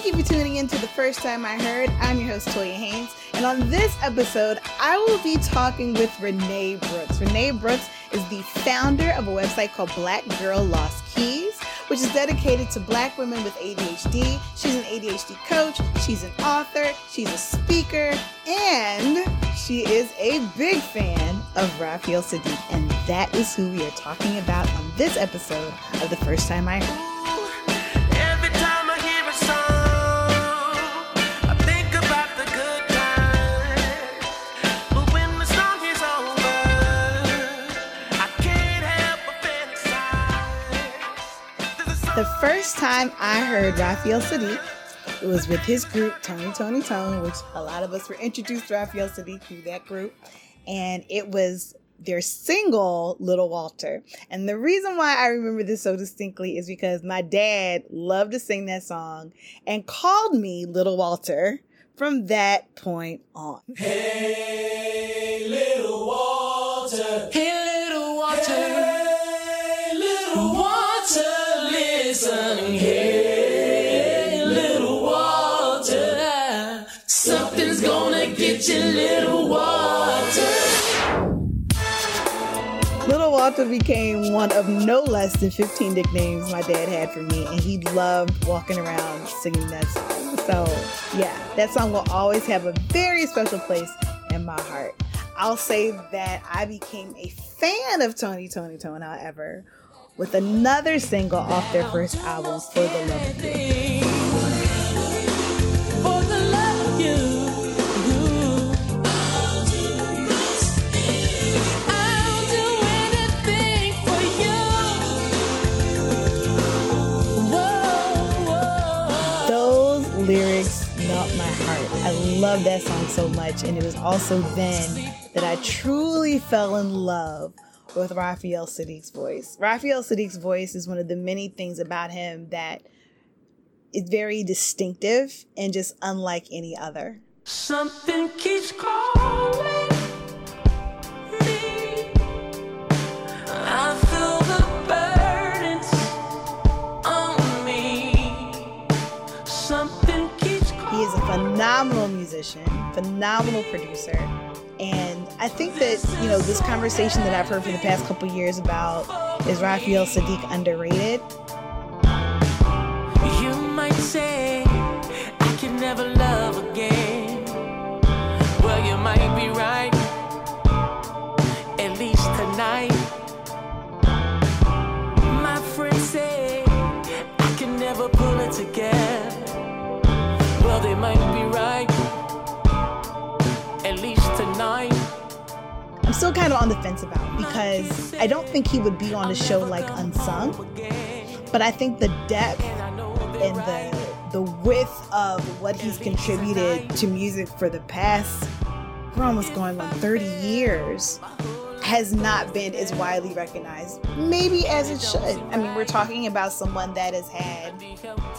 Thank you for tuning in to the first time I heard. I'm your host, Toya Haynes, and on this episode, I will be talking with Renee Brooks. Renee Brooks is the founder of a website called Black Girl Lost Keys, which is dedicated to black women with ADHD. She's an ADHD coach, she's an author, she's a speaker, and she is a big fan of Raphael Saadiq, and that is who we are talking about on this episode of The First Time I Heard. The first time I heard Raphael Saadiq, it was with his group, Tony Toni Toné, which a lot of us were introduced to Raphael Saadiq through that group. And it was their single, Little Walter. And the reason why I remember this so distinctly is because my dad loved to sing that song and called me Little Walter from that point on. Hey, little Walter. Hey, Walter became one of no less than 15 nicknames my dad had for me, and he loved walking around singing that song. So, yeah, that song will always have a very special place in my heart. I'll say that I became a fan of Tony Toni Toné, however, with another single off their first album, For the Love of You. Love that song so much, and it was also then that I truly fell in love with Raphael Saadiq's voice. Raphael Saadiq's voice is one of the many things about him that is very distinctive and just unlike any other. Something keeps calling me. I feel the burdens on me. Something keeps calling. He is a phenomenal musician, phenomenal producer. And I think that, you know, this conversation that I've heard for the past couple years about is Raphael Saadiq underrated? You might say I can never love again. Well, you might be right. At least tonight. My friends say I can never pull it together. Well, they might be right. Still kind of on the fence about because I don't think he would be on a show like Unsung, but I think the depth and the the width of what he's contributed to music for the past we're almost going on 30 years has not been as widely recognized. Maybe as it should. I mean we're talking about someone that has had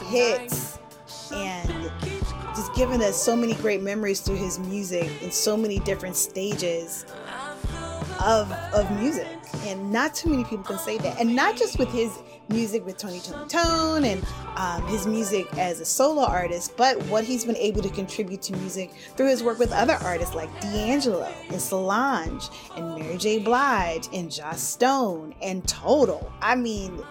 hits and just given us so many great memories through his music in so many different stages of of music. And not too many people can say that. And not just with his music with tony tony tone and um, his music as a solo artist but what he's been able to contribute to music through his work with other artists like d'angelo and solange and mary j. Blige and joss stone and total. I mean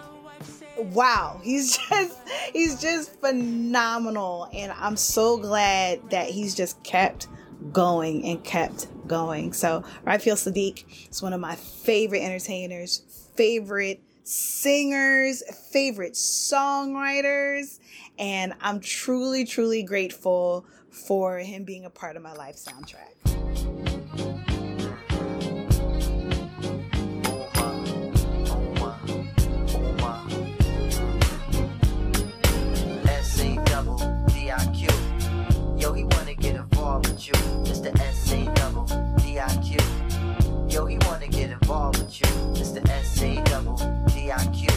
wow he's just he's just phenomenal. And i'm so glad that he's just kept going and kept going so raphael saadiq is one of my favorite entertainers favorite singers favorite songwriters and i'm truly truly grateful for him being a part of my life soundtrack. Yo, he wanna get involved with you. Double involved with you. S-A double D-I-Q.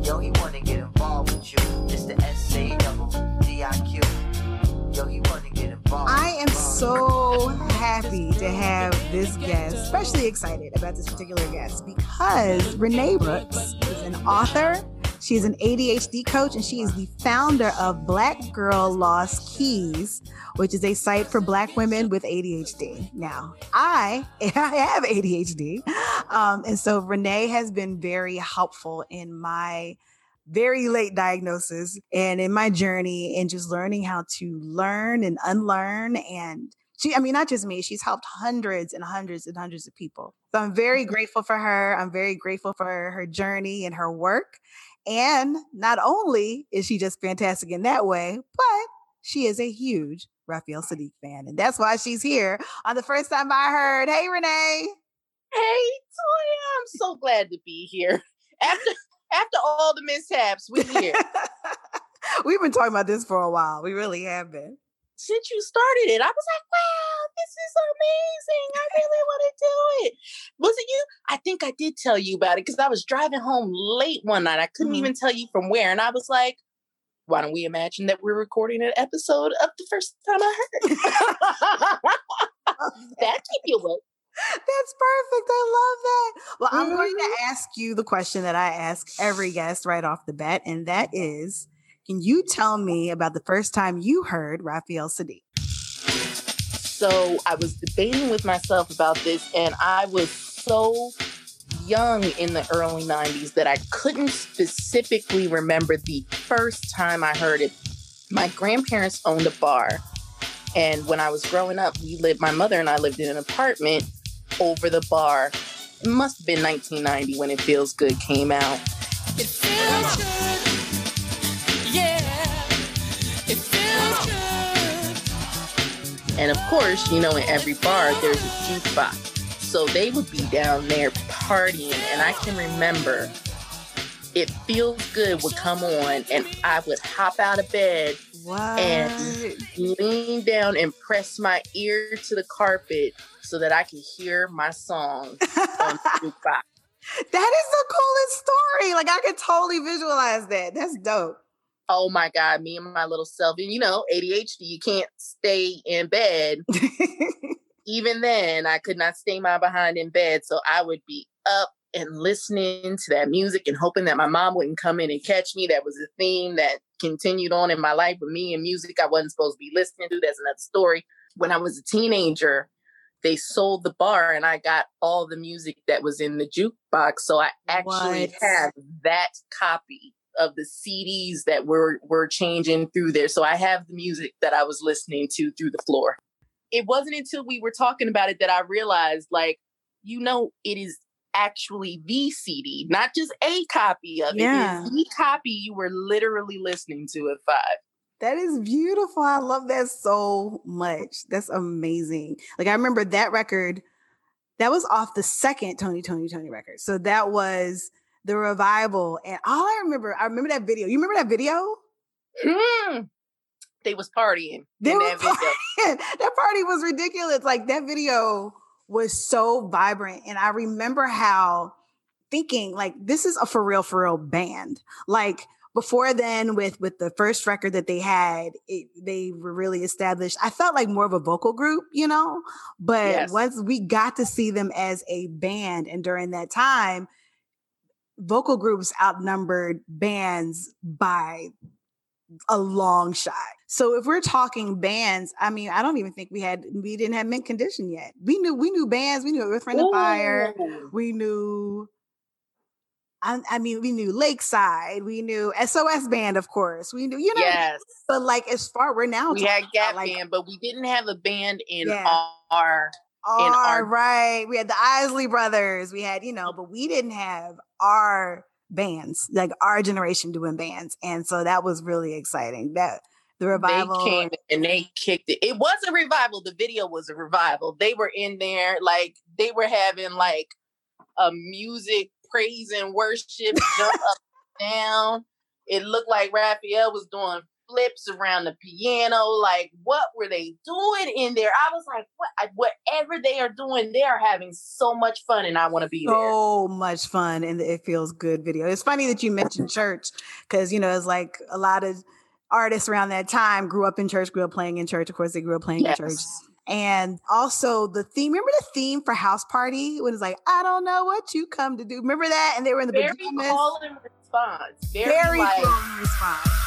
Yo, he wanna get involved with you. S-A double D-I-Q. Yo, he wanna get involved. I am so happy to have this guest, especially excited about this particular guest because Renee Brooks is an author. She is an ADHD coach and she is the founder of Black Girl Lost Keys, which is a site for Black women with ADHD. Now, I, I have ADHD. Um, and so Renee has been very helpful in my very late diagnosis and in my journey and just learning how to learn and unlearn and she i mean not just me she's helped hundreds and hundreds and hundreds of people so i'm very grateful for her i'm very grateful for her journey and her work and not only is she just fantastic in that way but she is a huge Raphael Saadiq fan and that's why she's here on the first time i heard hey renee hey toya i'm so glad to be here after after all the mishaps, we here. We've been talking about this for a while. We really have been. Since you started it, I was like, wow, this is amazing. I really want to do it. Was it you? I think I did tell you about it because I was driving home late one night. I couldn't mm-hmm. even tell you from where. And I was like, why don't we imagine that we're recording an episode of the first time I heard? that keep you awake. That's perfect. I love that. Well, I'm going to mm-hmm. ask you the question that I ask every guest right off the bat, and that is can you tell me about the first time you heard Raphael Saadiq? So I was debating with myself about this, and I was so young in the early 90s that I couldn't specifically remember the first time I heard it. My grandparents owned a bar. And when I was growing up, we lived, my mother and I lived in an apartment over the bar. It must have been 1990 when It Feels Good came out. And of course, you know, in every bar, there's a jukebox. So they would be down there partying. And I can remember It Feels Good would come on, and I would hop out of bed what? and lean down and press my ear to the carpet so that I could hear my song on jukebox. That is the coolest story. Like I could totally visualize that. That's dope. Oh my God, me and my little self. And you know, ADHD, you can't stay in bed. Even then, I could not stay my behind in bed. So I would be up and listening to that music and hoping that my mom wouldn't come in and catch me. That was a theme that continued on in my life with me and music I wasn't supposed to be listening to. That's another story. When I was a teenager, they sold the bar and I got all the music that was in the jukebox. So I actually what? have that copy of the CDs that were were changing through there. So I have the music that I was listening to through the floor. It wasn't until we were talking about it that I realized like you know it is actually the CD, not just a copy of yeah. it. Is the copy you were literally listening to at five. That is beautiful. I love that so much. That's amazing. Like I remember that record, that was off the second Tony, Tony, Tony record. So that was the revival. And all I remember, I remember that video. You remember that video? Hmm. They was partying. They that, partying. that party was ridiculous. Like that video was so vibrant. And I remember how thinking like this is a for real, for real band. Like before then with with the first record that they had it, they were really established i felt like more of a vocal group you know but yes. once we got to see them as a band and during that time vocal groups outnumbered bands by a long shot. So if we're talking bands i mean i don't even think we had we didn't have mint condition yet. We knew we knew bands we knew Earth Wind Fire. We knew I, I, mean, we knew Lakeside, we knew SOS Band, of course, we knew, you know, yes. but like as far we're now, we had Gap like, Band, but we didn't have a band in yeah. our, our, in our, right. We had the Isley Brothers, we had, you know, but we didn't have our bands, like our generation doing bands, and so that was really exciting. That the revival they came and they kicked it. It was a revival. The video was a revival. They were in there, like they were having like a music praise and worship, jump up down. It looked like Raphael was doing flips around the piano. Like, what were they doing in there? I was like, what? Whatever they are doing, they are having so much fun, and I want to be so there. So much fun, and it feels good. Video. It's funny that you mentioned church because you know it's like a lot of artists around that time grew up in church, grew up playing in church. Of course, they grew up playing yes. in church. And also the theme, remember the theme for House Party when it's like, I don't know what you come to do. Remember that? And they were in the very call and response. Very, Very like, strong response.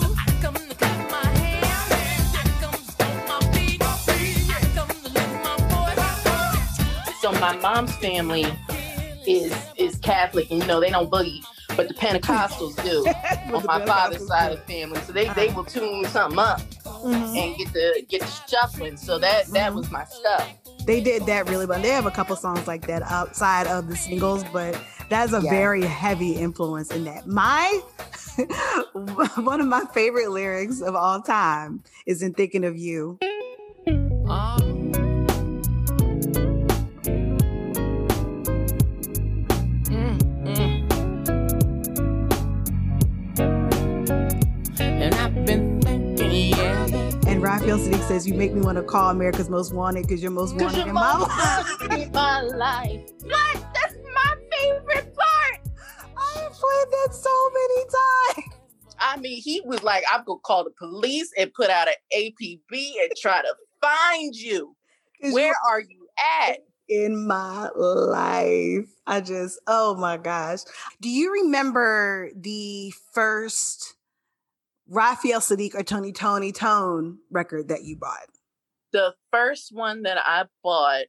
So I come to clap my hands. I come to stomp my feet. I come to lift my voice. so my mom's family is is Catholic, and you know they don't boogie, but the Pentecostals do on my father's side of the family. So they they will tune something up Mhm. and get the get the shuffling. So that that was my stuff. They did that really well. They have a couple songs like that outside of the singles, but that's a Yeah. very heavy influence in that. My one of my favorite lyrics of all time is in Thinking of You. Oh. Raphael Saadiq says, You make me want to call America's Most Wanted because you're most wanted your in my life. in my life. What? That's my favorite part. I played that so many times. I mean, he was like, I'm gonna call the police and put out an APB and try to find you. Where you're are you at? in my life. I just, oh my gosh. Do you remember the first Raphael Saadiq or Tony Toni Toné record that you bought? The first one that I bought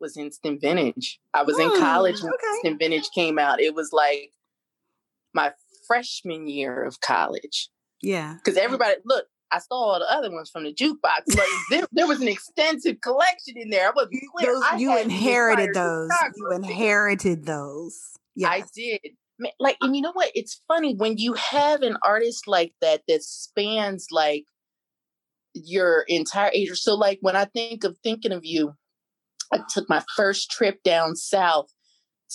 was Instant Vintage. I was in Hmm, college when okay. Instant Vintage came out. It was like my freshman year of college. Yeah. Because everybody, look, I saw all the other ones from the jukebox. Like there, there was an extensive collection in there. I was clear. Those, I you inherited those. You inherited those. Yeah. I did. Like, and you know what? It's funny when you have an artist like that that spans like your entire age. So, like, when I think of thinking of you, I took my first trip down south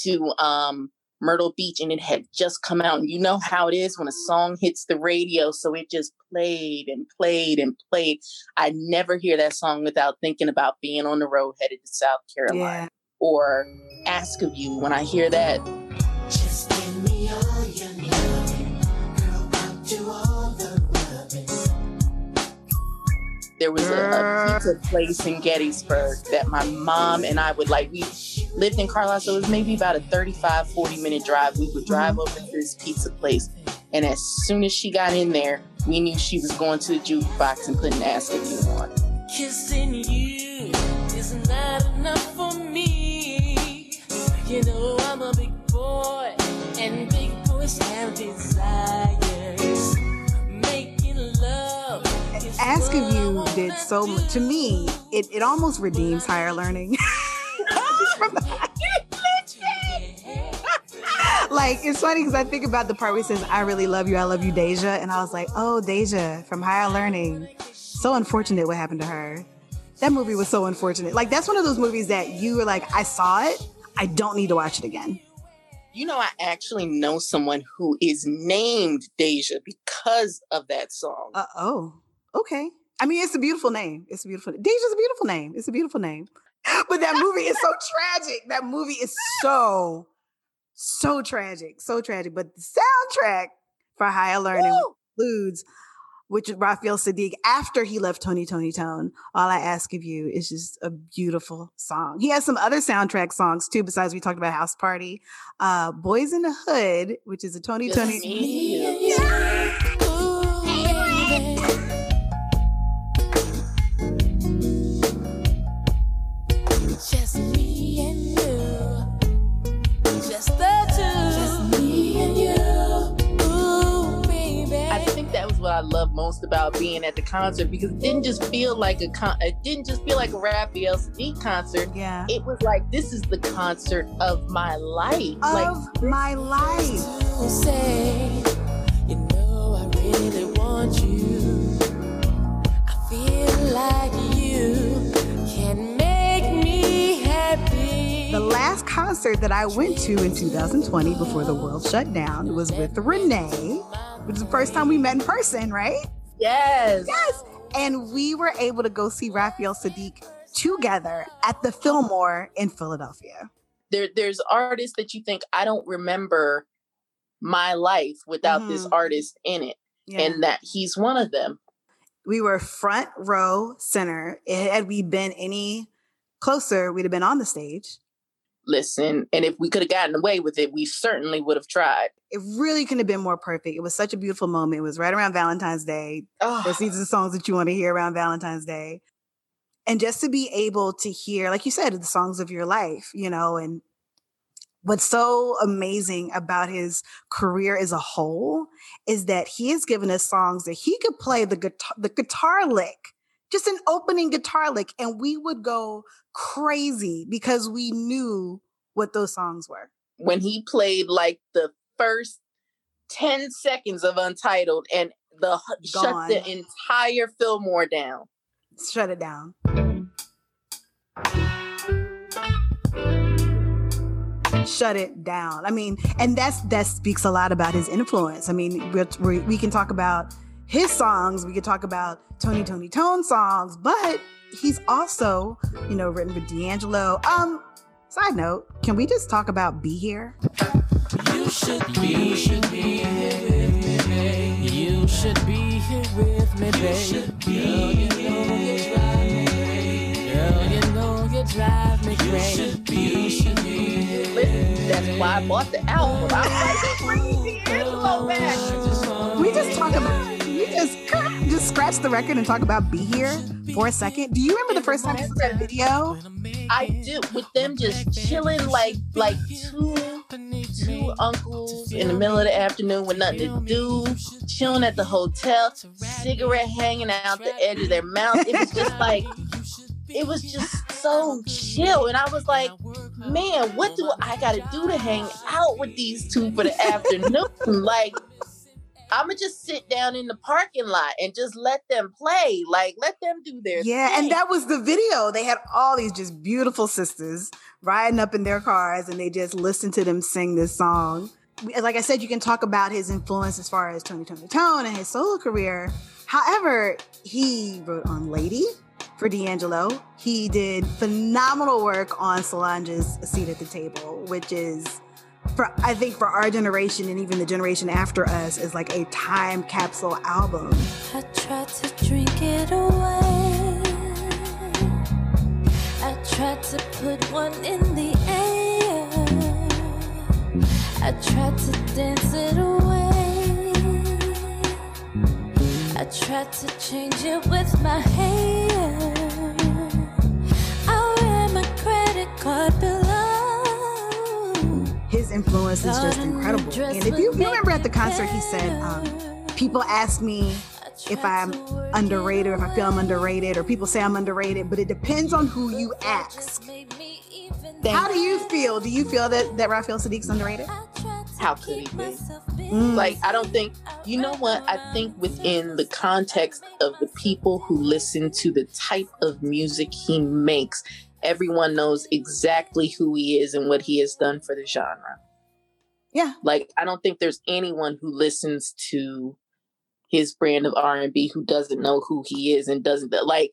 to um, Myrtle Beach, and it had just come out. And you know how it is when a song hits the radio, so it just played and played and played. I never hear that song without thinking about being on the road headed to South Carolina Yeah. or ask of you when I hear that. There was a, a pizza place in Gettysburg that my mom and I would like. We lived in Carlisle, so it was maybe about a 35, 40 minute drive. We would drive mm-hmm. over to this pizza place. And as soon as she got in there, we knew she was going to the jukebox and putting Ask of You on. Kissing you isn't that enough for me? You know I'm a big boy, Ask of You did so much. To me, it, it almost redeems higher learning. Like it's funny because I think about the part where he says, "I really love you, I love you, Deja," and I was like, "Oh, Deja from Higher Learning." So unfortunate what happened to her. That movie was so unfortunate. Like that's one of those movies that you were like, "I saw it, I don't need to watch it again." You know, I actually know someone who is named Deja because of that song. Uh oh, okay. I mean, it's a beautiful name. It's a beautiful. Deja's a beautiful name. It's a beautiful name. But that movie is so tragic. That movie is so, so tragic, so tragic. But the soundtrack for Higher Learning Woo! includes, which is Raphael Saadiq after he left Tony Toni Toné. All I ask of you is just a beautiful song. He has some other soundtrack songs too. Besides, we talked about House Party, uh, Boys in the Hood, which is a Tony Just Tony. I most about being at the concert because it didn't just feel like a con- it didn't just feel like a Raphael Saadiq concert. Yeah. It was like this is the concert of my life. like Of my life. to say, you know, I really want you. I feel like you can make me happy. The last concert that I went to in 2020 before the world shut down was with Renee, which is the first time we met in person, right? Yes, Yes. And we were able to go see Raphael Saadiq together at the Fillmore in Philadelphia. there there's artists that you think I don't remember my life without this Mhm. artist in it, Yeah. and that he's one of them. We were front row center. Had we been any closer, we'd have been on the stage. Listen, and if we could have gotten away with it, we certainly would have tried. It really couldn't have been more perfect. It was such a beautiful moment. It was right around Valentine's Day. Those these are the songs that you want to hear around Valentine's Day. And just to be able to hear, like you said, the songs of your life, you know, and what's so amazing about his career as a whole is that he has given us songs that he could play the guitar, the guitar lick, just an opening guitar lick, and we would go crazy because we knew what those songs were. when he played like the first 10 seconds of Untitled and the shut Gone. the entire Fillmore down. Shut it down. Shut it down. I mean, and that's that speaks a lot about his influence. I mean, we're, we we can talk about his songs, we could talk about Tony Toni Toné songs, but he's also, you know, written for D'Angelo. Um, side note, can we just talk about Be Here? You should be, you should be here with me. You should be here with me, babe. You should be Girl, you know you drive me crazy. You should be, you should be here Listen, that's why I bought the album. I was like, bring D'Angelo back. We just talk about we just just scratch the record and talk about Be Here for a second. Do you remember the first time you saw that video? I do with them just chilling like like two two uncles in the middle of the afternoon with nothing to do, chilling at the hotel, cigarette hanging out the edge of their mouth. It was just like it was just so chill. And I was like, man, what do I gotta do to hang out with these two for the afternoon? like I'ma just sit down in the parking lot and just let them play. Like let them do their Yeah, thing. and that was the video. They had all these just beautiful sisters riding up in their cars and they just listened to them sing this song. Like I said, you can talk about his influence as far as Tony Toni Toné and his solo career. However, he wrote on Lady for D'Angelo. He did phenomenal work on Solange's Seat at the Table, which is for I think for our generation and even the generation after us is like a time capsule album. I tried to drink it away. I tried to put one in the air. I tried to dance it away. I tried to change it with my hair. Oh, I wear my credit card below. His influence is just incredible. And if you, you remember at the concert, he said, um, "People ask me if I'm underrated or if I feel I'm underrated, or people say I'm underrated, but it depends on who you ask." How do you feel? Do you feel that that Raphael Saadiq's underrated? How could he be? Mm. Like, I don't think, you know what? I think within the context of the people who listen to the type of music he makes, everyone knows exactly who he is and what he has done for the genre. Yeah. Like, I don't think there's anyone who listens to his brand of R&B who doesn't know who he is and doesn't like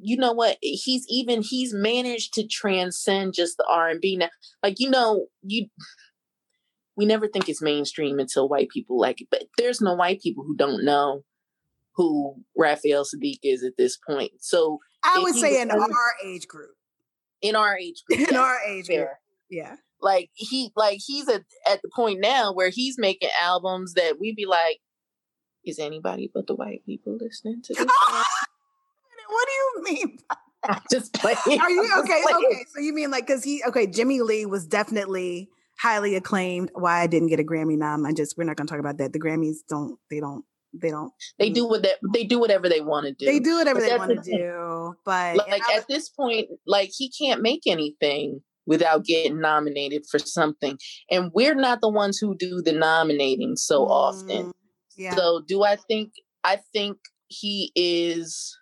you know what he's even he's managed to transcend just the R&B now like you know you we never think it's mainstream until white people like it. But there's no white people who don't know who Raphael Saadiq is at this point. So I would say in our age group. In our age group, In our age group. Yeah. like he like he's at, at the point now where he's making albums that we'd be like, is anybody but the white people listening to this? what do you mean? I'm just playing. Are you okay? Okay, so you mean like because he okay? Jimmy Lee was definitely highly acclaimed. Why I didn't get a Grammy nom? I just we're not going to talk about that. The Grammys don't they don't they don't They do what they, they do whatever they want to do. they do whatever But they want to do. But like was- at this point like he can't make anything without getting nominated for something and we're not the ones who do the nominating so often Mm, yeah, so do i think i think he is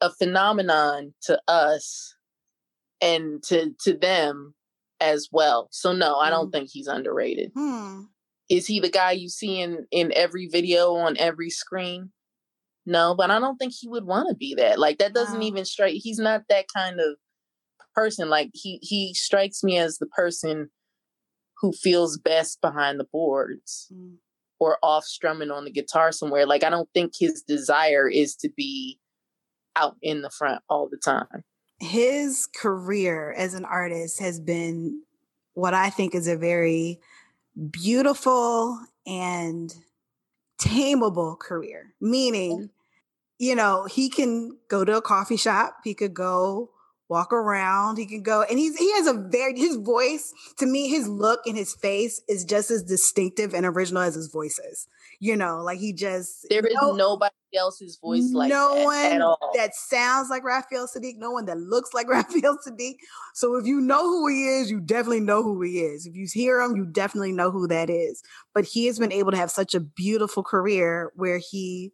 a phenomenon to us and to to them as well so no i don't think he's underrated Hmm. Is he the guy you see in in every video on every screen no but i don't think he would want to be that like that doesn't No. even strike he's not that kind of person like he he strikes me as the person who feels best behind the boards Mm. or off strumming on the guitar somewhere. Like I don't think his desire is to be out in the front all the time. his career as an artist has been what I think is a very beautiful and tameable career. Meaning, you know, he can go to a coffee shop, he could go walk around, he can go, and he's he has a very his voice, to me, his look and his face is just as distinctive and original as his voice is. You know, like he just There is no- nobody else's voice like no that one at all. that sounds like Raphael Saadiq, no one that looks like Raphael Saadiq. So if you know who he is, you definitely know who he is. If you hear him, you definitely know who that is. But he has been able to have such a beautiful career where he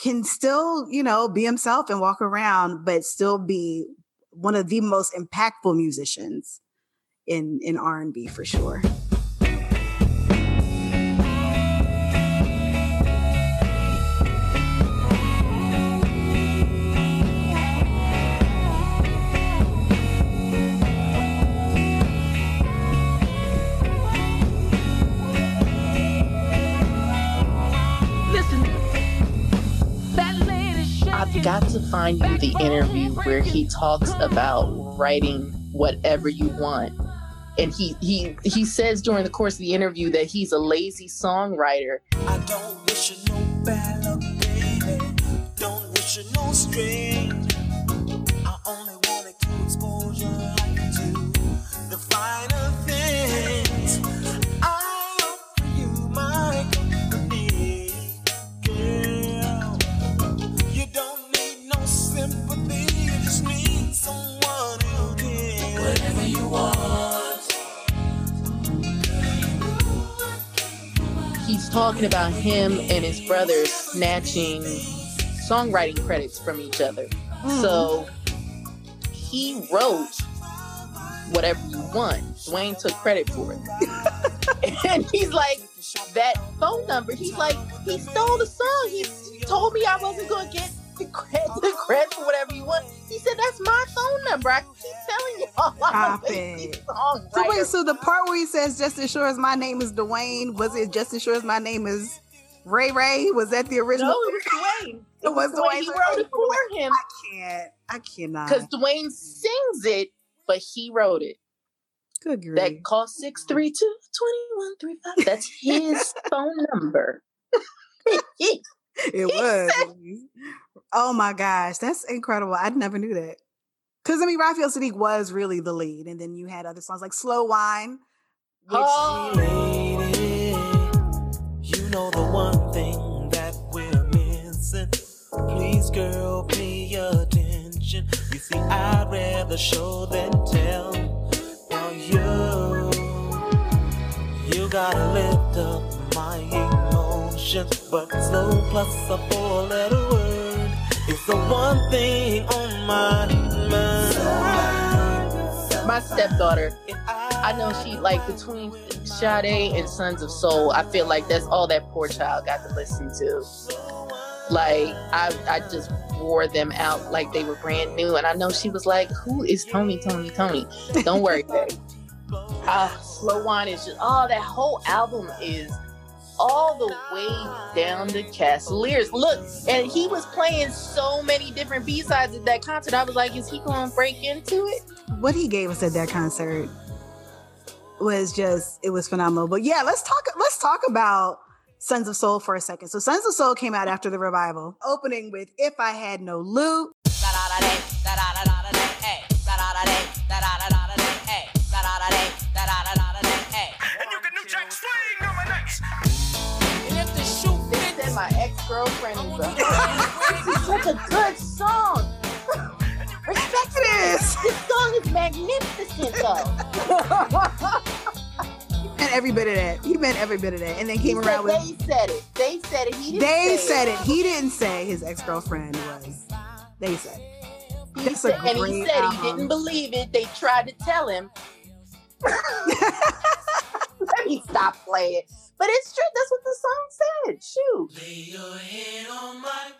can still, you know, be himself and walk around, but still be one of the most impactful musicians in in R&B for sure. I've got to find you the interview where he talks about writing whatever you want. And he he he says during the course of the interview that he's a lazy songwriter. I don't wish you no bad luck, baby. Don't wish you no. I only to the talking about him and his brother snatching songwriting credits from each other. Hmm. So he wrote whatever you want. Dwayne took credit for it. and he's like, that phone number, he's like, he stole the song. He told me I wasn't going to get the credit, the credit for whatever you want. He said, that's my phone number. I keep telling y'all Stop it. So wait, so the part where he says just as sure as my name is Dwayne, was it just as sure as my name is Ray Ray? Was that the original? no, it was Dwayne. It was Dwayne. He wrote it for him. I can't. I cannot. because Dwayne sings it, but he wrote it. Good grief. That call 632 2135. That's his phone number. it was. Oh my gosh, that's incredible. I never knew that. Because I mean, Raphael Saadiq was really the lead, and then you had other songs like "Slow Wine," which Oh. lady, you know the one thing that we're missing. Please, girl, pay attention. You see, I'd rather show than tell. Now you, you gotta lift up my emotions, but slow plus a four-letter word is the one thing on my mind. My stepdaughter, I know she like between Sade and Sons of Soul. I feel like that's all that poor child got to listen to. Like I, I just wore them out like they were brand new, and I know she was like, "Who is Tony? Tony? Tony?" Don't worry, babe. Ah, Slow Wine is just oh, that whole album is all the way down to Castleers. Look, and he was playing so many different B sides at that concert. I was like, is he gonna break into it? what he gave us at that concert was just it was phenomenal. But yeah, let's talk let's talk about Sons of Soul for a second. So Sons of Soul came out after the revival, opening with If I Had No Loot. And if the shoe They said my ex-girlfriend is a This is such a good song. Respect this. This song is magnificent though. And every bit of that. He meant every bit of that. And then came said around with they said it. They said it. He didn't they say said it. He didn't say his ex-girlfriend was. They said. it. He That's a said, and he said album. he didn't believe it. They tried to tell him. Let me stop playing. But it's true. That's what the song said. Shoot. Lay your head on my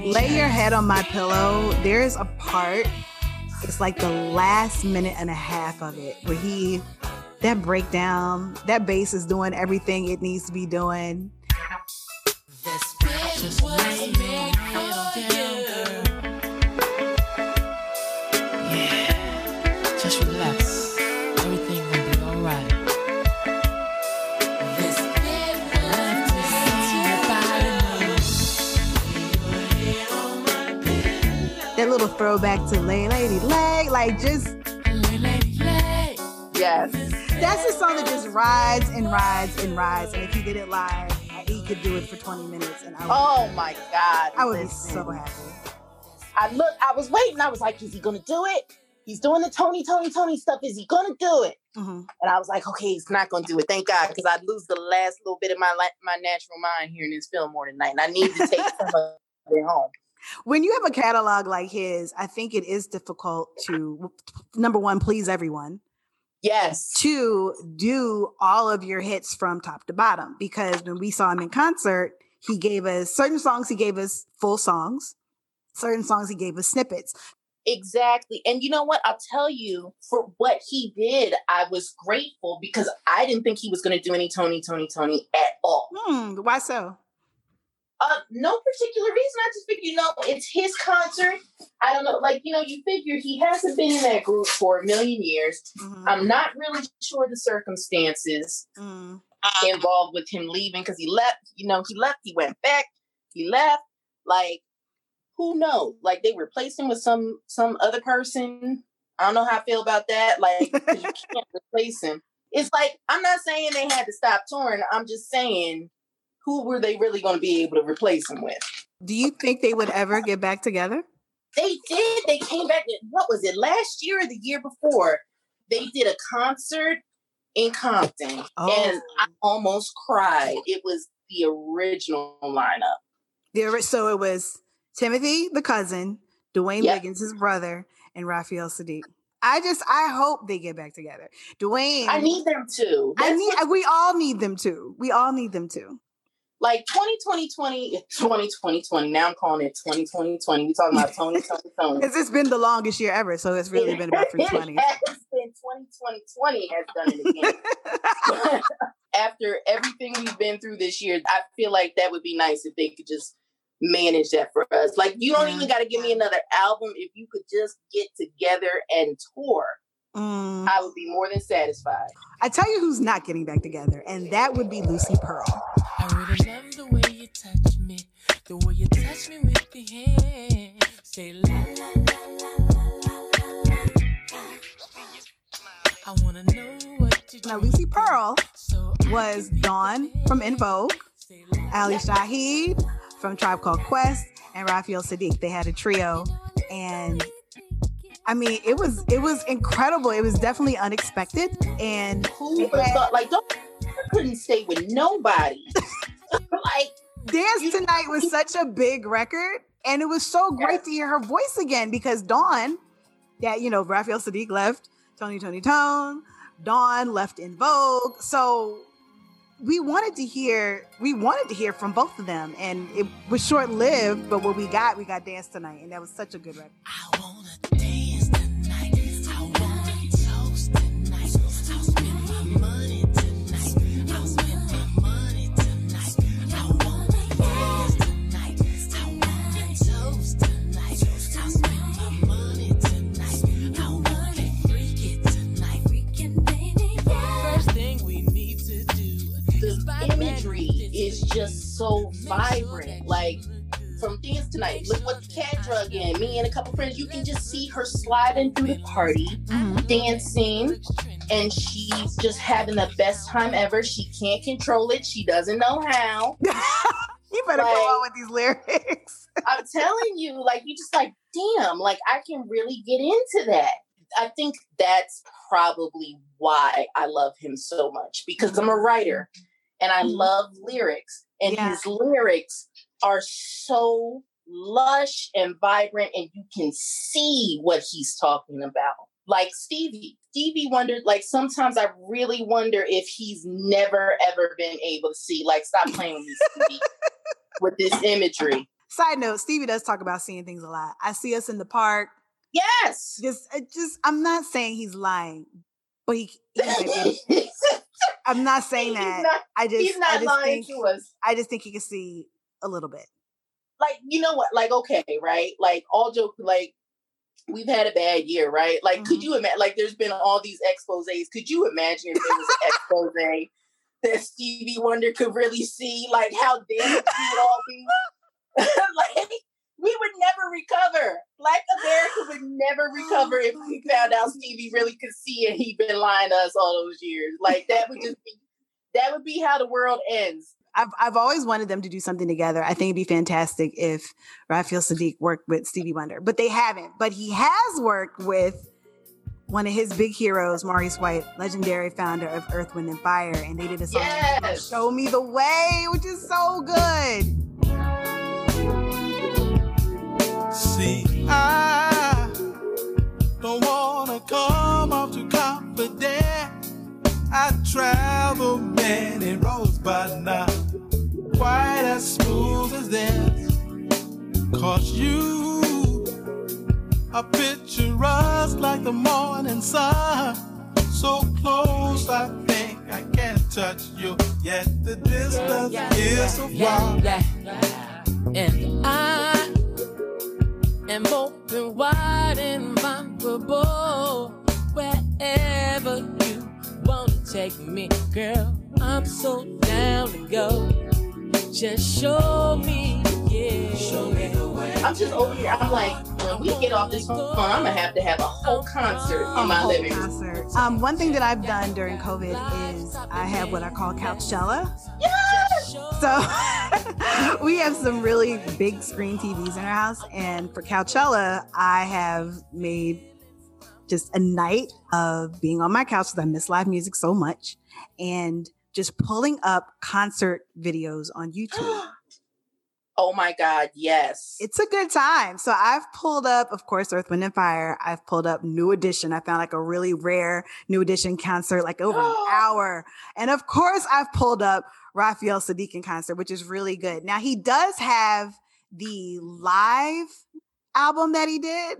pillow. Lay your head on my pillow. There's a part, it's like the last minute and a half of it where he that breakdown, that bass is doing everything it needs to be doing. Throwback to Lay Lady Lay, like just Lay, lady, lay. Yes. that's a song that just rides and rides and rides. And if he did it live, he could do it for 20 minutes, and I would, Oh my God. I would be so happy. I look, I was waiting. I was like, is he gonna do it? He's doing the Tony, Tony, Tony stuff. Is he gonna do it? Mhm. And I was like, okay, he's not gonna do it. Thank God, because I'd lose the last little bit of my la- my natural mind hearing this Fillmore tonight, and I need to take some of it home. When you have a catalog like his, I think it is difficult to number one, please everyone. Yes. to do all of your hits from top to bottom because when we saw him in concert he gave us certain songs he gave us full songs certain songs he gave us snippets Exactly. And you know what? I'll tell you, for what he did, I was grateful because I didn't think he was going to do any Tony, Tony, Tony at all. hmm, why so Uh, no particular reason. I just figured, you know, it's his concert. I don't know. Like, you know, you figure he hasn't been in that group for a million years. Mhm, I'm not really sure the circumstances mm. involved with him leaving because he left. You know, he left, he went back, he left. Like, who knows? Like, they replaced him with some some other person. I don't know how I feel about that. Like you can't replace him. It's like I'm not saying they had to stop touring. I'm just saying, who were they really going to be able to replace him with? do you think they would ever get back together They did. They came back. What was it? Last year or the year before? They did a concert in Compton, and Oh. I almost cried. It was the original lineup. the so it was timothy the cousin dwayne Yep. wiggins his brother and raphael saadiq i just i hope they get back together dwayne I need them to. I need what- we all need them to we all need them to like 2020, 20, 2020. Now I'm calling it 2020, 20. We talking about Tony, Tony, Tony. Because it's been the longest year ever, so it's really been about 320. It has been 2020, 20 has done it again. After everything we've been through this year, I feel like that would be nice if they could just manage that for us. Like, you don't Yeah. even got to give me another album. If you could just get together and tour, Mm. I would be more than satisfied. I tell you who's not getting back together, and that would be Lucy Pearl. I really love the way you touch me, the way you touch me with your hand. Say la la la la la la la. I wanna know what you Now, Lucy Pearl was Dawn from En Vogue, Ali Shaheed from Tribe Called Quest, and Raphael Saadiq. They had a trio, and I mean, it was it was incredible. It was definitely unexpected, and Who would have thought, like, don't, I couldn't stay with nobody. like, Dance Tonight was such a big record, and it was so great Yes. to hear her voice again because Dawn, that you know, Raphael Saadiq left, Tony Toni Toné, Dawn left En Vogue, so we wanted to hear we wanted to hear from both of them, and it was short lived, but what we got, we got Dance Tonight, and that was such a good record. Is just so vibrant. Like, from dance tonight, look what the cat drug in. Me and a couple friends, you can just see her sliding through the party, mm-hmm. dancing, and she's just having the best time ever. She can't control it. She doesn't know how. you better go on with these lyrics. I'm telling you, like you just like, damn, like I can really get into that. I think that's probably why I love him so much because I'm a writer and I Mhm. love lyrics and Yeah. his lyrics are so lush and vibrant and you can see what he's talking about. Like Stevie, Stevie wondered, like sometimes I really wonder if he's never ever been able to see, like, stop playing with me, Stevie, with this imagery. Side note: Stevie does talk about seeing things a lot. I see us in the park. Yes. Just, just, I'm not saying he's lying, But he, he I'm not saying that. not- I just, He's I not just lying think, to us. I just think he can see a little bit. like you know what like okay right like all joke like we've had a bad year right like could Mhm. you imagine like there's been all these exposes could you imagine if there was an expose that stevie wonder could really see like how damaged would all be like we would never recover black america would never oh recover if we found out stevie really could see and he'd been lying to us all those years like that would just be that would be how the world ends I've I've always wanted them to do something together. I think it'd be fantastic if Raphael Saadiq worked with Stevie Wonder, but they haven't. But he has worked with one of his big heroes, Maurice White, legendary founder of Earth, Wind, and Fire, and they did a song Yes. "Show Me the Way," which is so good. See, I don't wanna come off too confident. I travel many roads, but not quite as smooth as this. Cause you are picturesque like the morning sun. So close, I think I can't touch you. Yet the distance is so far. yeah, yeah. And I am open, wide, and vulnerable wherever you want to take me, girl. I'm so down to go. Just show me, yeah. Show me the way. I'm just over here. I'm like, when we get off this phone, I'm gonna have to have a whole concert in A my whole living room. concert. Um, one thing that I've done during COVID is I have what I call Couchella. Yes. So we have some really big screen TVs in our house, and for Couchella, I have made just a night of being on my couch because I miss live music so much, and just pulling up concert videos on YouTube. Oh my God, yes. it's a good time. So I've pulled up, of course, Earth, Wind, and Fire. I've pulled up New Edition. I found like a really rare New Edition concert, like over an hour. And of course, I've pulled up Raphael Saadiq in concert, which is really good. Now he does have the live album that he did,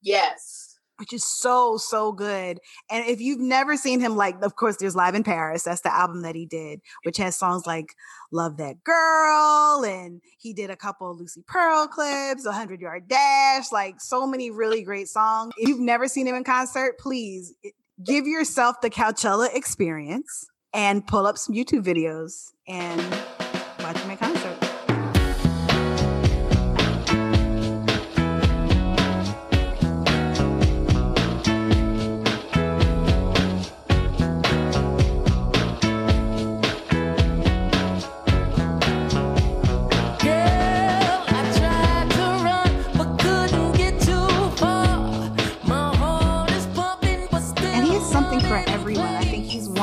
yes. Which is so so good. And if you've never seen him, like, of course, there's Live in Paris. That's the album that he did, which has songs like "Love That Girl," and he did a couple of Lucy Pearl clips, "A Hundred Yard Dash," like so many really great songs. If you've never seen him in concert, please eh, give yourself the Coachella experience and pull up some YouTube videos and watch him in concert.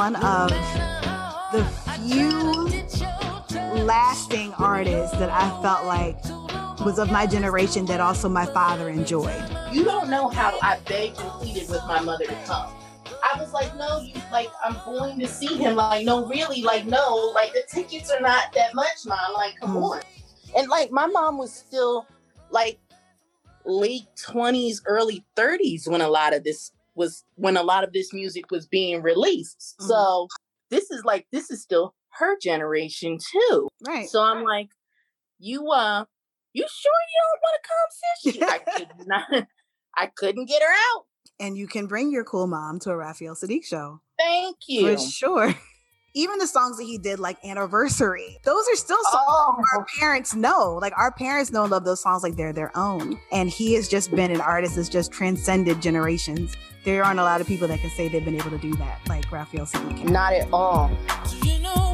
One of the few lasting artists that I felt like was of my generation that also my father enjoyed. You don't know how I begged and pleaded with my mother to come. I was like, no, you like I'm going to see him. Like, no, really, like, no, like the tickets are not that much, mom. Like, come Mm. on. And like my mom was still like late 20s, early 30s when a lot of this was when a lot of this music was being released. Mhm. So this is like this is still her generation too. Right. So I'm like, you uh, you sure you don't want to come, sis? I could not. I couldn't get her out. and you can bring your cool mom to a Raphael Saadiq show Thank you. for sure. Even the songs that he did, like Anniversary, those are still songs Oh, our parents know. Like our parents know and love those songs like they're their own. And he has just been an artist that's just transcended generations. There aren't a lot of people that can say they've been able to do that, like Raphael Saadiq. not at all. Do you know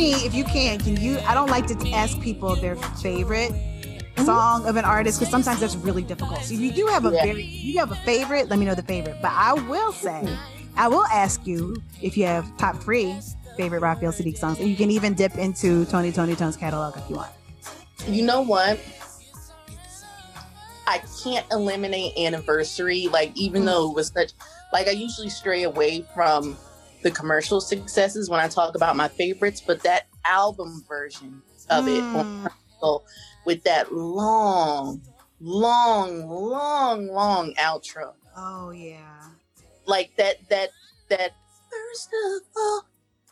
me, if you can, can you? I don't like to ask people their favorite mm-hmm. song of an artist because sometimes that's really difficult. So if you do have a Yeah. very, you have a favorite, let me know the favorite. But I will say, mm-hmm. I will ask you if you have top three favorite Raphael Saadiq songs, and you can even dip into Tony Toni Toné's catalog if you want. You know what? I can't eliminate anniversary. Like, even mm. though it was such, like, I usually stray away from the commercial successes when I talk about my favorites, but that album version of it Mm. With that long, long, long, long outro, Oh yeah. like that, that, that first of all,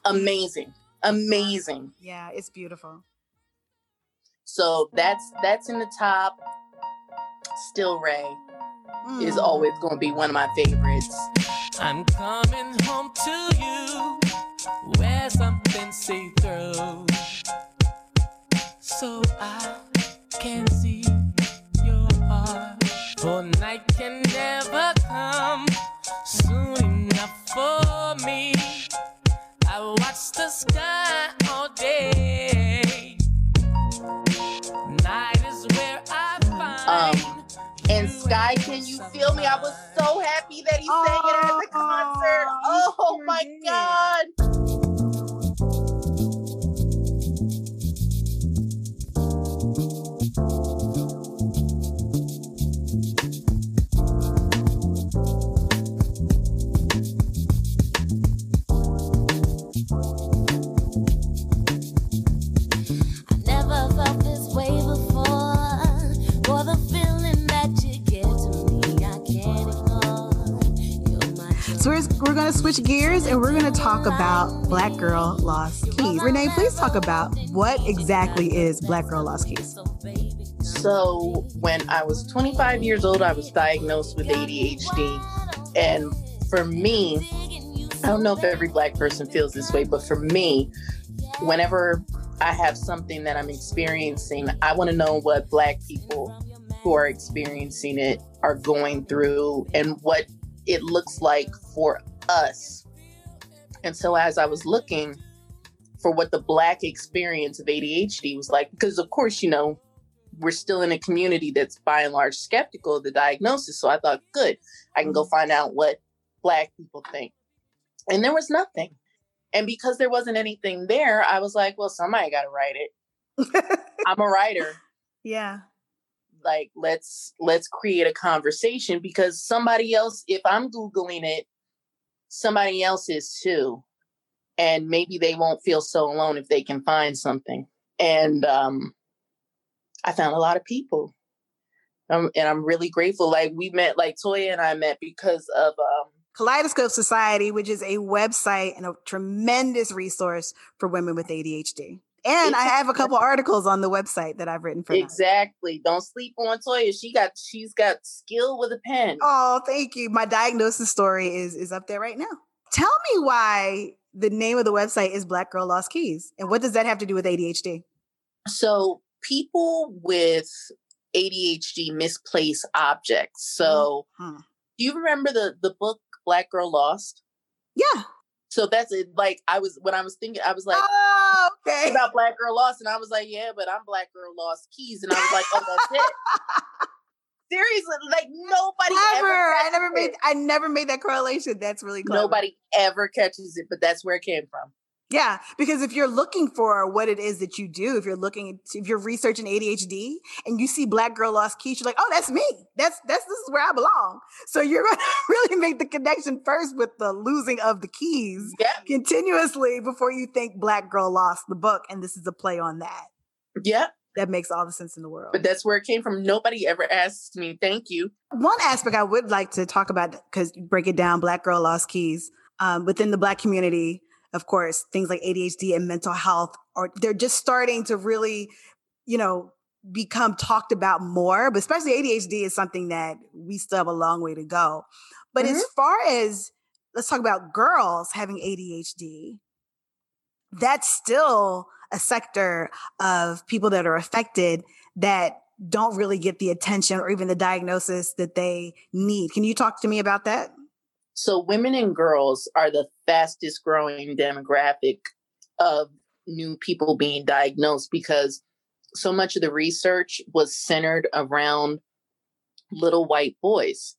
amazing, amazing. Yeah, it's beautiful. So that's that's in the top. Still Ray is Mm. always going to be one of my favorites. I'm coming home to you where something see through. So I can see your heart. For night can never come soon enough for me. I watch the sky all day. Sky, can you feel me? I was so happy that he sang it at the concert. Oh, my god! So we're, we're going to switch gears and we're going to talk about Black Girl Lost Keys. Renee, please talk about what exactly is Black Girl Lost Keys. So when I was 25 years old, I was diagnosed with ADHD. And for me, I don't know if every black person feels this way, but for me, whenever I have something that I'm experiencing, I want to know what black people who are experiencing it are going through and what it looks like for us. And so as I was looking for what the black experience of ADHD was like, because of course, you know, we're still in a community that's by and large skeptical of the diagnosis. So I thought, good, I can go mm-hmm. find out what black people think. And there was nothing. And because there wasn't anything there, I was like, well, somebody got to write it. I'm a writer. yeah. Like, let's let's create a conversation because somebody else, if I'm googling it, somebody else is too, and maybe they won't feel so alone if they can find something. And um, I found a lot of people, um, and I'm really grateful. Like we met, like Toya and I met because of um, Kaleidoscope Society, which is a website and a tremendous resource for women with ADHD. And I have a couple articles on the website that I've written for exactly. Don't sleep on Toya. She got she's got skill with a pen. Oh, thank you. My diagnosis story is is up there right now. Tell me why the name of the website is Black Girl Lost Keys, and what does that have to do with ADHD? So people with ADHD misplace objects. So Mhm. do you remember the the book Black Girl Lost? Yeah. So that's it. Like I was when I was thinking, I was like oh, okay. about Black Girl Lost, and I was like, yeah, but I'm Black Girl Lost Keys, and I was like, oh, that's it. Seriously, like nobody Never. ever. I never made. it. I never made that correlation. That's really clever. Nobody ever catches it, but that's where it came from. Yeah, because if you're looking for what it is that you do, if you're looking, if you're researching ADHD and you see Black Girl Lost Keys, you're like, oh, that's me. That's that's this is where I belong. So you're going to really make the connection first with the losing of the keys Yeah, continuously before you think Black Girl Lost the book, and this is a play on that. yeah, That makes all the sense in the world. but that's where it came from. Nobody ever asked me, thank you. One aspect I would like to talk about because break it down, Black Girl Lost Keys um, within the Black community. Of course, things like ADHD and mental health, or they're just starting to really, you know, become talked about more. But especially ADHD is something that we still have a long way to go. But as mm-hmm. far as let's talk about girls having ADHD, that's still a sector of people that are affected that don't really get the attention or even the diagnosis that they need. Can you talk to me about that? So women and girls are the fastest growing demographic of new people being diagnosed because so much of the research was centered around little white boys.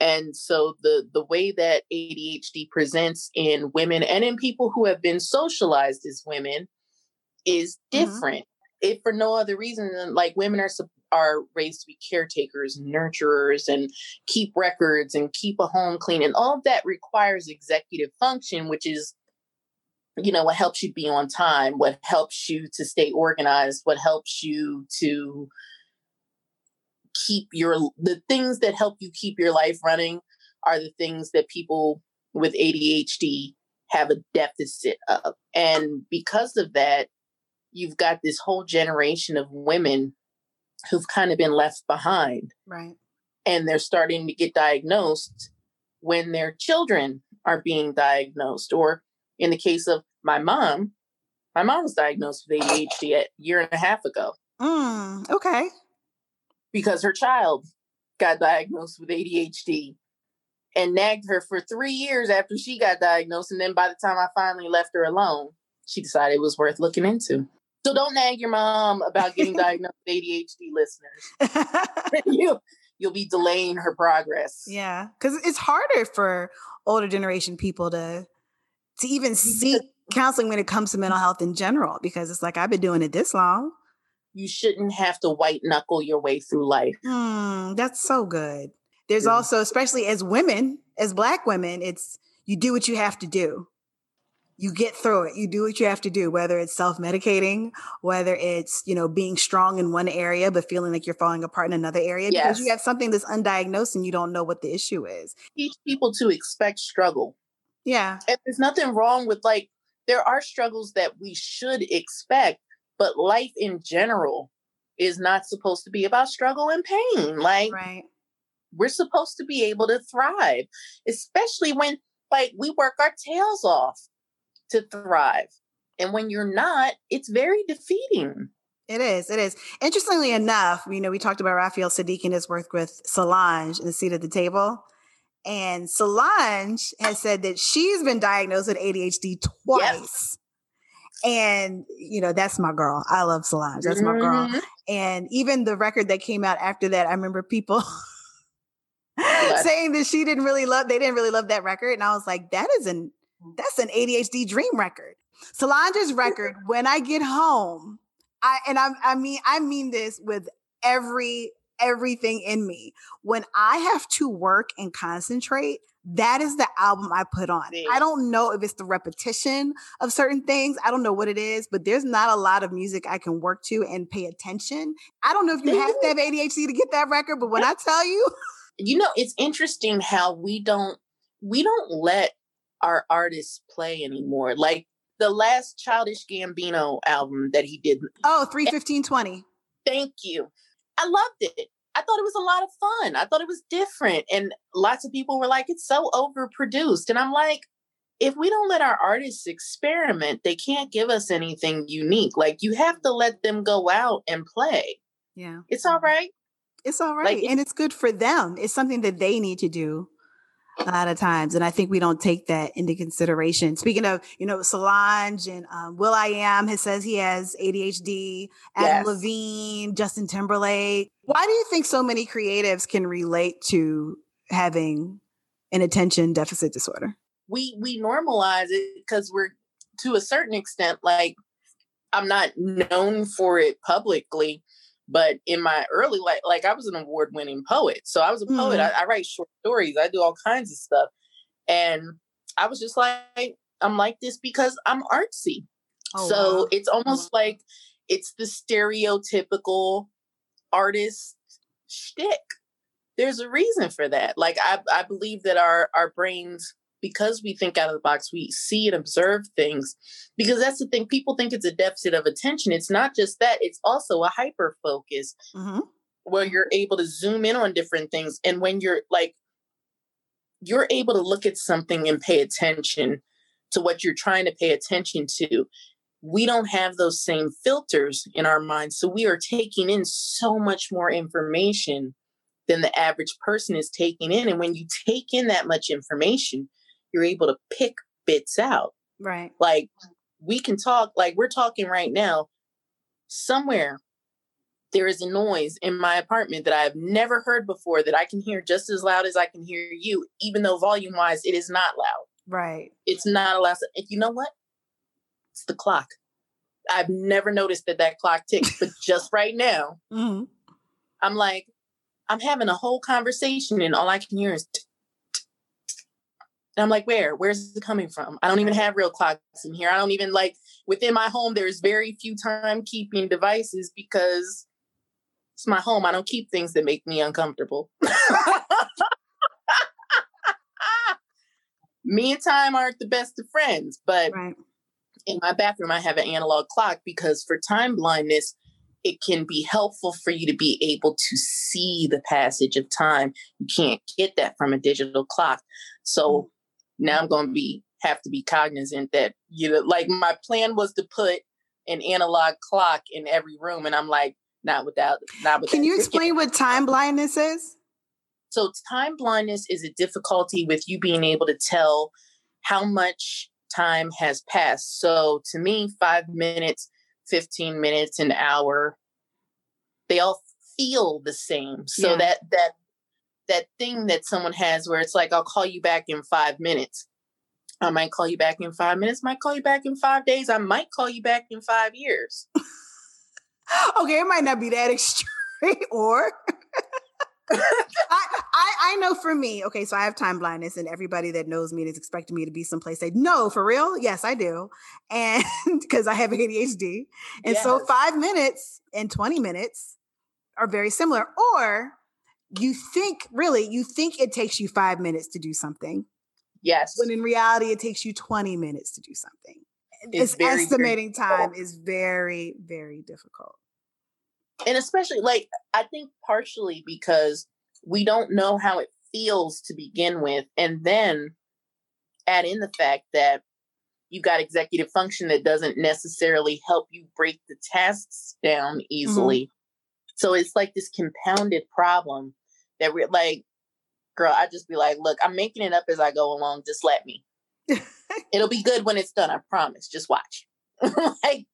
And so the the way that ADHD presents in women and in people who have been socialized as women is Mhm. different. If for no other reason than like women are are raised to be caretakers, nurturers, and keep records and keep a home clean, and all of that requires executive function, which is you know what helps you be on time what helps you to stay organized what helps you to keep your the things that help you keep your life running are the things that people with ADHD have a deficit of. And because of that you've got this whole generation of women who've kind of been left behind Right. and they're starting to get diagnosed when their children are being diagnosed or in the case of my mom my mom was diagnosed with adhd a year and a half ago Mm, okay. because her child got diagnosed with adhd and nagged her for three years after she got diagnosed and then by the time i finally left her alone she decided it was worth looking into so don't nag your mom about getting diagnosed with adhd listeners you you'll be delaying her progress yeah, because it's harder for older generation people to to even seek counseling when it comes to mental health in general because it's like I've been doing it this long. you shouldn't have to white knuckle your way through life. Hmm, that's so good. There's Yeah. also, especially as women, as black women, it's you do what you have to do. You get through it. You do what you have to do, whether it's self-medicating, whether it's, you know, being strong in one area but feeling like you're falling apart in another area because you have something that's undiagnosed and you don't know what the issue is. Teach people to expect struggle. Yeah. And there's nothing wrong with like, there are struggles that we should expect, but life in general is not supposed to be about struggle and pain. Like, Right. we're supposed to be able to thrive, especially when like we work our tails off to thrive. And when you're not, it's very defeating. It is. It is. Interestingly enough, you know, we talked about Raphael Saadiq and his work with Solange in the seat at the table. And Solange has said that she's been diagnosed with ADHD twice. And, you know, that's my girl. I love Solange. That's my girl. Mhm. And even the record that came out after that, I remember people saying that she didn't really love, they didn't really love that record. And I was like, that is an, that's an ADHD dream record. Solange's record, When I Get Home, I, and I, I mean, I mean this with every, everything in me. When I have to work and concentrate, that is the album I put on. See. I don't know if it's the repetition of certain things. I don't know what it is, but there's not a lot of music I can work to and pay attention. I don't know if you have to have ADHD to get that record, but when I tell you, you know it's interesting how we don't we don't let our artists play anymore like the last childish gambino album that he did oh, 31520. thank you i loved it i thought it was a lot of fun i thought it was different and lots of people were like it's so overproduced and i'm like if we don't let our artists experiment they can't give us anything unique like you have to let them go out and play Yeah. it's all right It's all right. Like, and it's good for them. It's something that they need to do a lot of times. And I think we don't take that into consideration. Speaking of, you know, Solange and um, will.i.am has says he has ADHD, Adam Yes. Levine, Justin Timberlake. Why do you think so many creatives can relate to having an attention deficit disorder? we we normalize it because we're to a certain extent like i'm not known for it publicly but in my early life like i was an award-winning poet so i was a poet Mhm. I, I write short stories i do all kinds of stuff and i was just like i'm like this because i'm artsy Oh, so wow. it's almost like it's the stereotypical artist shtick. There's a reason for that. Like I, I believe that our our brains, because we think out of the box, we see and observe things. Because that's the thing. People think it's a deficit of attention. It's not just that. It's also a hyper focus Mhm. where you're able to zoom in on different things. And when you're like, you're able to look at something and pay attention to what you're trying to pay attention to. We don't have those same filters in our minds. So we are taking in so much more information than the average person is taking in. And when you take in that much information, you're able to pick bits out Right. like we can talk like we're talking right now somewhere there is a noise in my apartment that I have never heard before that I can hear just as loud as I can hear you, even though volume wise it is not loud. Right. It's not a loud. And you know what? It's the clock. I've never noticed that that clock ticks, but just right now, hmm I'm like, I'm having a whole conversation and all I can hear is. tick. And I'm like, where? Where's it coming from? I don't even have real clocks in here. I don't even like within my home. There's very few timekeeping devices because it's my home. I don't keep things that make me uncomfortable. me and time aren't the best of friends, but Right. in my bathroom i have an analog clock because for time blindness it can be helpful for you to be able to see the passage of time you can't get that from a digital clock so now i'm going to be have to be cognizant that you know like my plan was to put an analog clock in every room and i'm like not without not without Can you explain what time blindness is? so time blindness is a difficulty with you being able to tell how much time has passed. So to me, five minutes, 15 minutes, an hour, they all feel the same. So Yeah. that that that thing that someone has where it's like, I'll call you back in five minutes. I might call you back in five minutes, might call you back in five days, I might call you back in five years. Okay, it might not be that extreme, or I, I I know for me. Okay, so I have time blindness, and everybody that knows me and is expecting me to be someplace say, "No, for real? Yes, I do," and because I have ADHD, and so five minutes and twenty minutes are very similar. Or you think really, you think it takes you five minutes to do something, Yes. when in reality, it takes you twenty minutes to do something. It's It's, very, very estimating time is very very difficult. and especially like i think partially because we don't know how it feels to begin with and then add in the fact that you got executive function that doesn't necessarily help you break the tasks down mm-hmm. easily so it's like this compounded problem that we're like girl i just be like look i'm making it up as i go along just let me it'll be good when it's done i promise just watch like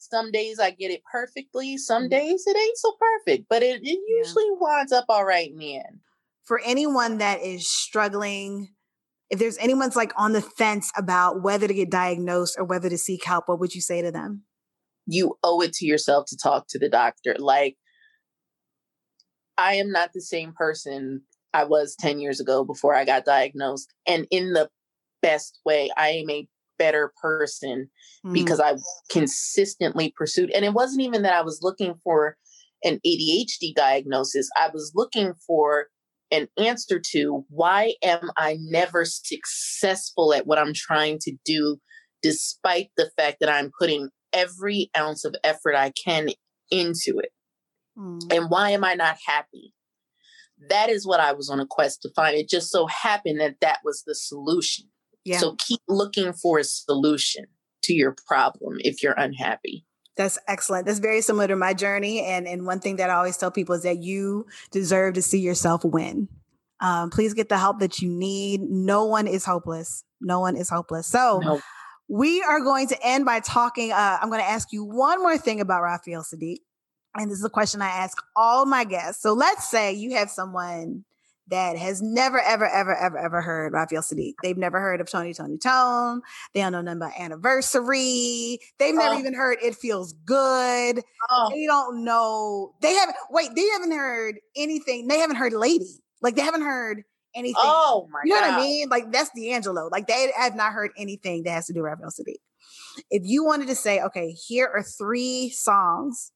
some days I get it perfectly. Some mm-hmm. days it ain't so perfect, but it, it Yeah. usually winds up all right in the end. for anyone that is struggling, if there's anyone's like on the fence about whether to get diagnosed or whether to seek help, what would you say to them? You owe it to yourself to talk to the doctor. Like, I am not the same person I was 10 years ago before I got diagnosed. And in the best way, I am a better person Mm. because I consistently pursued. And it wasn't even that I was looking for an ADHD diagnosis, I was looking for an answer to why am I never successful at what I'm trying to do, despite the fact that I'm putting every ounce of effort I can into it. Mm. And why am I not happy? That is what I was on a quest to find. It just so happened that that was the solution. Yeah, So keep looking for a solution to your problem if you're unhappy. that's excellent. That's very similar to my journey. And and one thing that I always tell people is that you deserve to see yourself win. Um, please get the help that you need. No one is hopeless. No one is hopeless. So No, we are going to end by talking. Uh, I'm going to ask you one more thing about Raphael Saadiq. And this is a question I ask all my guests. So let's say you have someone that has never, ever, ever, ever, ever heard Raphael Saadiq. They've never heard of Tony Toni Toné. They don't know nothing about anniversary. They've never Oh. even heard It Feels Good. oh, They don't know. They haven't, wait, they haven't heard anything. They haven't heard Lady. Like they haven't heard anything. oh my You know God. what I mean? Like that's D'Angelo. Like they have not heard anything that has to do with Raphael Saadiq. If you wanted to say, okay, here are three songs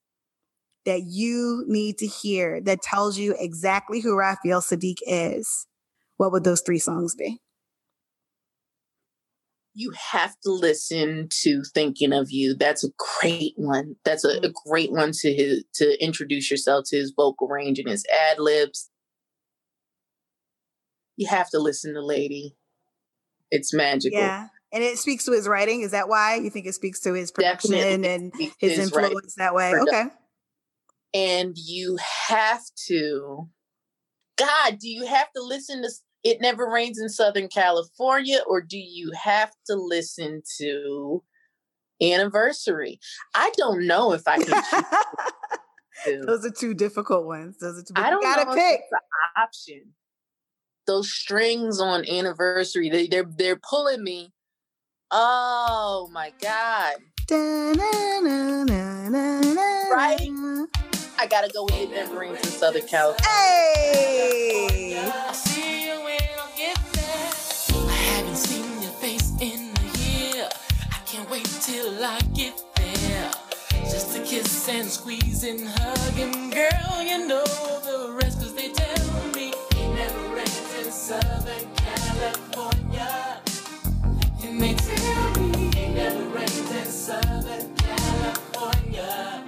that you need to hear that tells you exactly who Raphael Saadiq is, what would those three songs be? You have to listen to Thinking of You. That's a great one. That's a, a mm-hmm. great one to his to introduce yourself to his vocal range and his ad libs. You have to listen to Lady. It's magical. Yeah. And it speaks to his writing. Is that why you think it speaks to his production Definitely and his his influence that way? Okay. and you have to god do you have to listen to it never rains in southern california or do you have to listen to anniversary i don't know if i can Those are two difficult ones. Those are two. I don't you gotta know pick. if it's an option. Those strings on anniversary, they, they're they're pulling me. Oh my god! Right? I gotta go with Hidden Memories in Southern California. Hey. I'll see you when I get there. I haven't seen your face in a year. I can't wait till I get there. Just to kiss and squeeze and hug and girl, you know the Southern California. And they tell me he never rains in Southern California.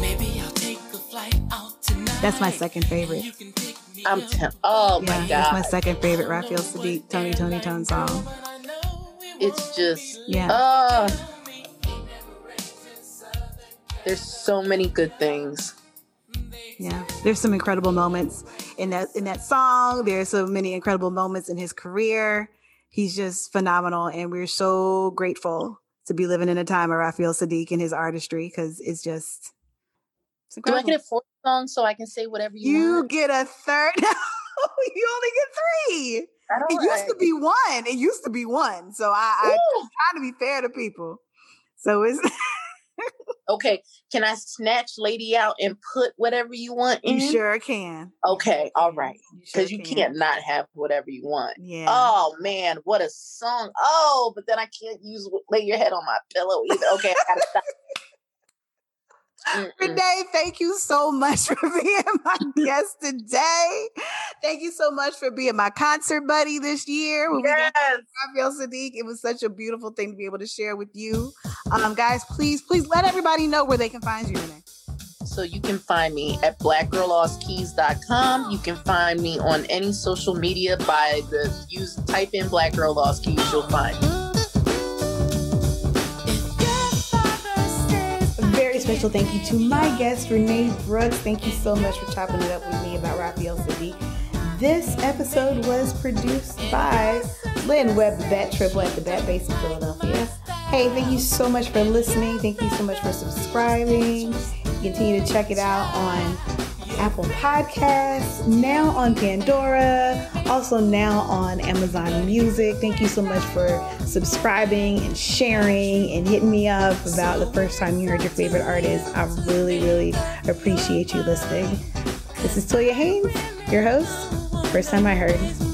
Maybe I'll take a flight out tonight. That's my second favorite. You can pick me I'm up. temp- oh Yeah, my that's my second favorite Raphael Saadiq, Tony Toni Toné song. It's just Yeah. oh. There's so many good things. Yeah, there's some incredible moments in that in that song. There's so many incredible moments in his career. He's just phenomenal, and we're so grateful to be living in a time of Raphael Saadiq and his artistry because it's just. It's Do I get a fourth song so I can say whatever you, You want? get a third. you only get three. It used to be one. It used to be one. So I, I Ooh. trying to be fair to people. So it's Okay, can I snatch Lady out and put whatever you want in? you sure can. Okay, all right. sure Because you can. can't not have whatever you want. Yeah. Oh man, what a song! Oh, but then I can't use lay your head on my pillow either. Okay, I gotta stop. Mm-mm. Renee, thank you so much for being my guest today. Thank you so much for being my concert buddy this year. When we got Yes. Saadiq, it was such a beautiful thing to be able to share with you. Um, guys, please, please let everybody know where they can find you, Renee. So you can find me at blackgirllostkeys.com. You can find me on any social media by the use type in Black Girl Lost Keys. You'll find me. Special thank you to my guest, Renee Brooks. Thank you so much for chopping it up with me about Raphael Saadiq. This episode was produced by Lynn Webb Vet, Triple at the Bat, based in Philadelphia. Hey, thank you so much for listening. Thank you so much for subscribing. Continue to check it out on Apple Podcasts, now on Pandora, also now on Amazon Music. Thank you so much for subscribing and sharing and hitting me up about the first time you heard your favorite artist. I really, really appreciate you listening. This is Toya Haynes, your host. First time I heard.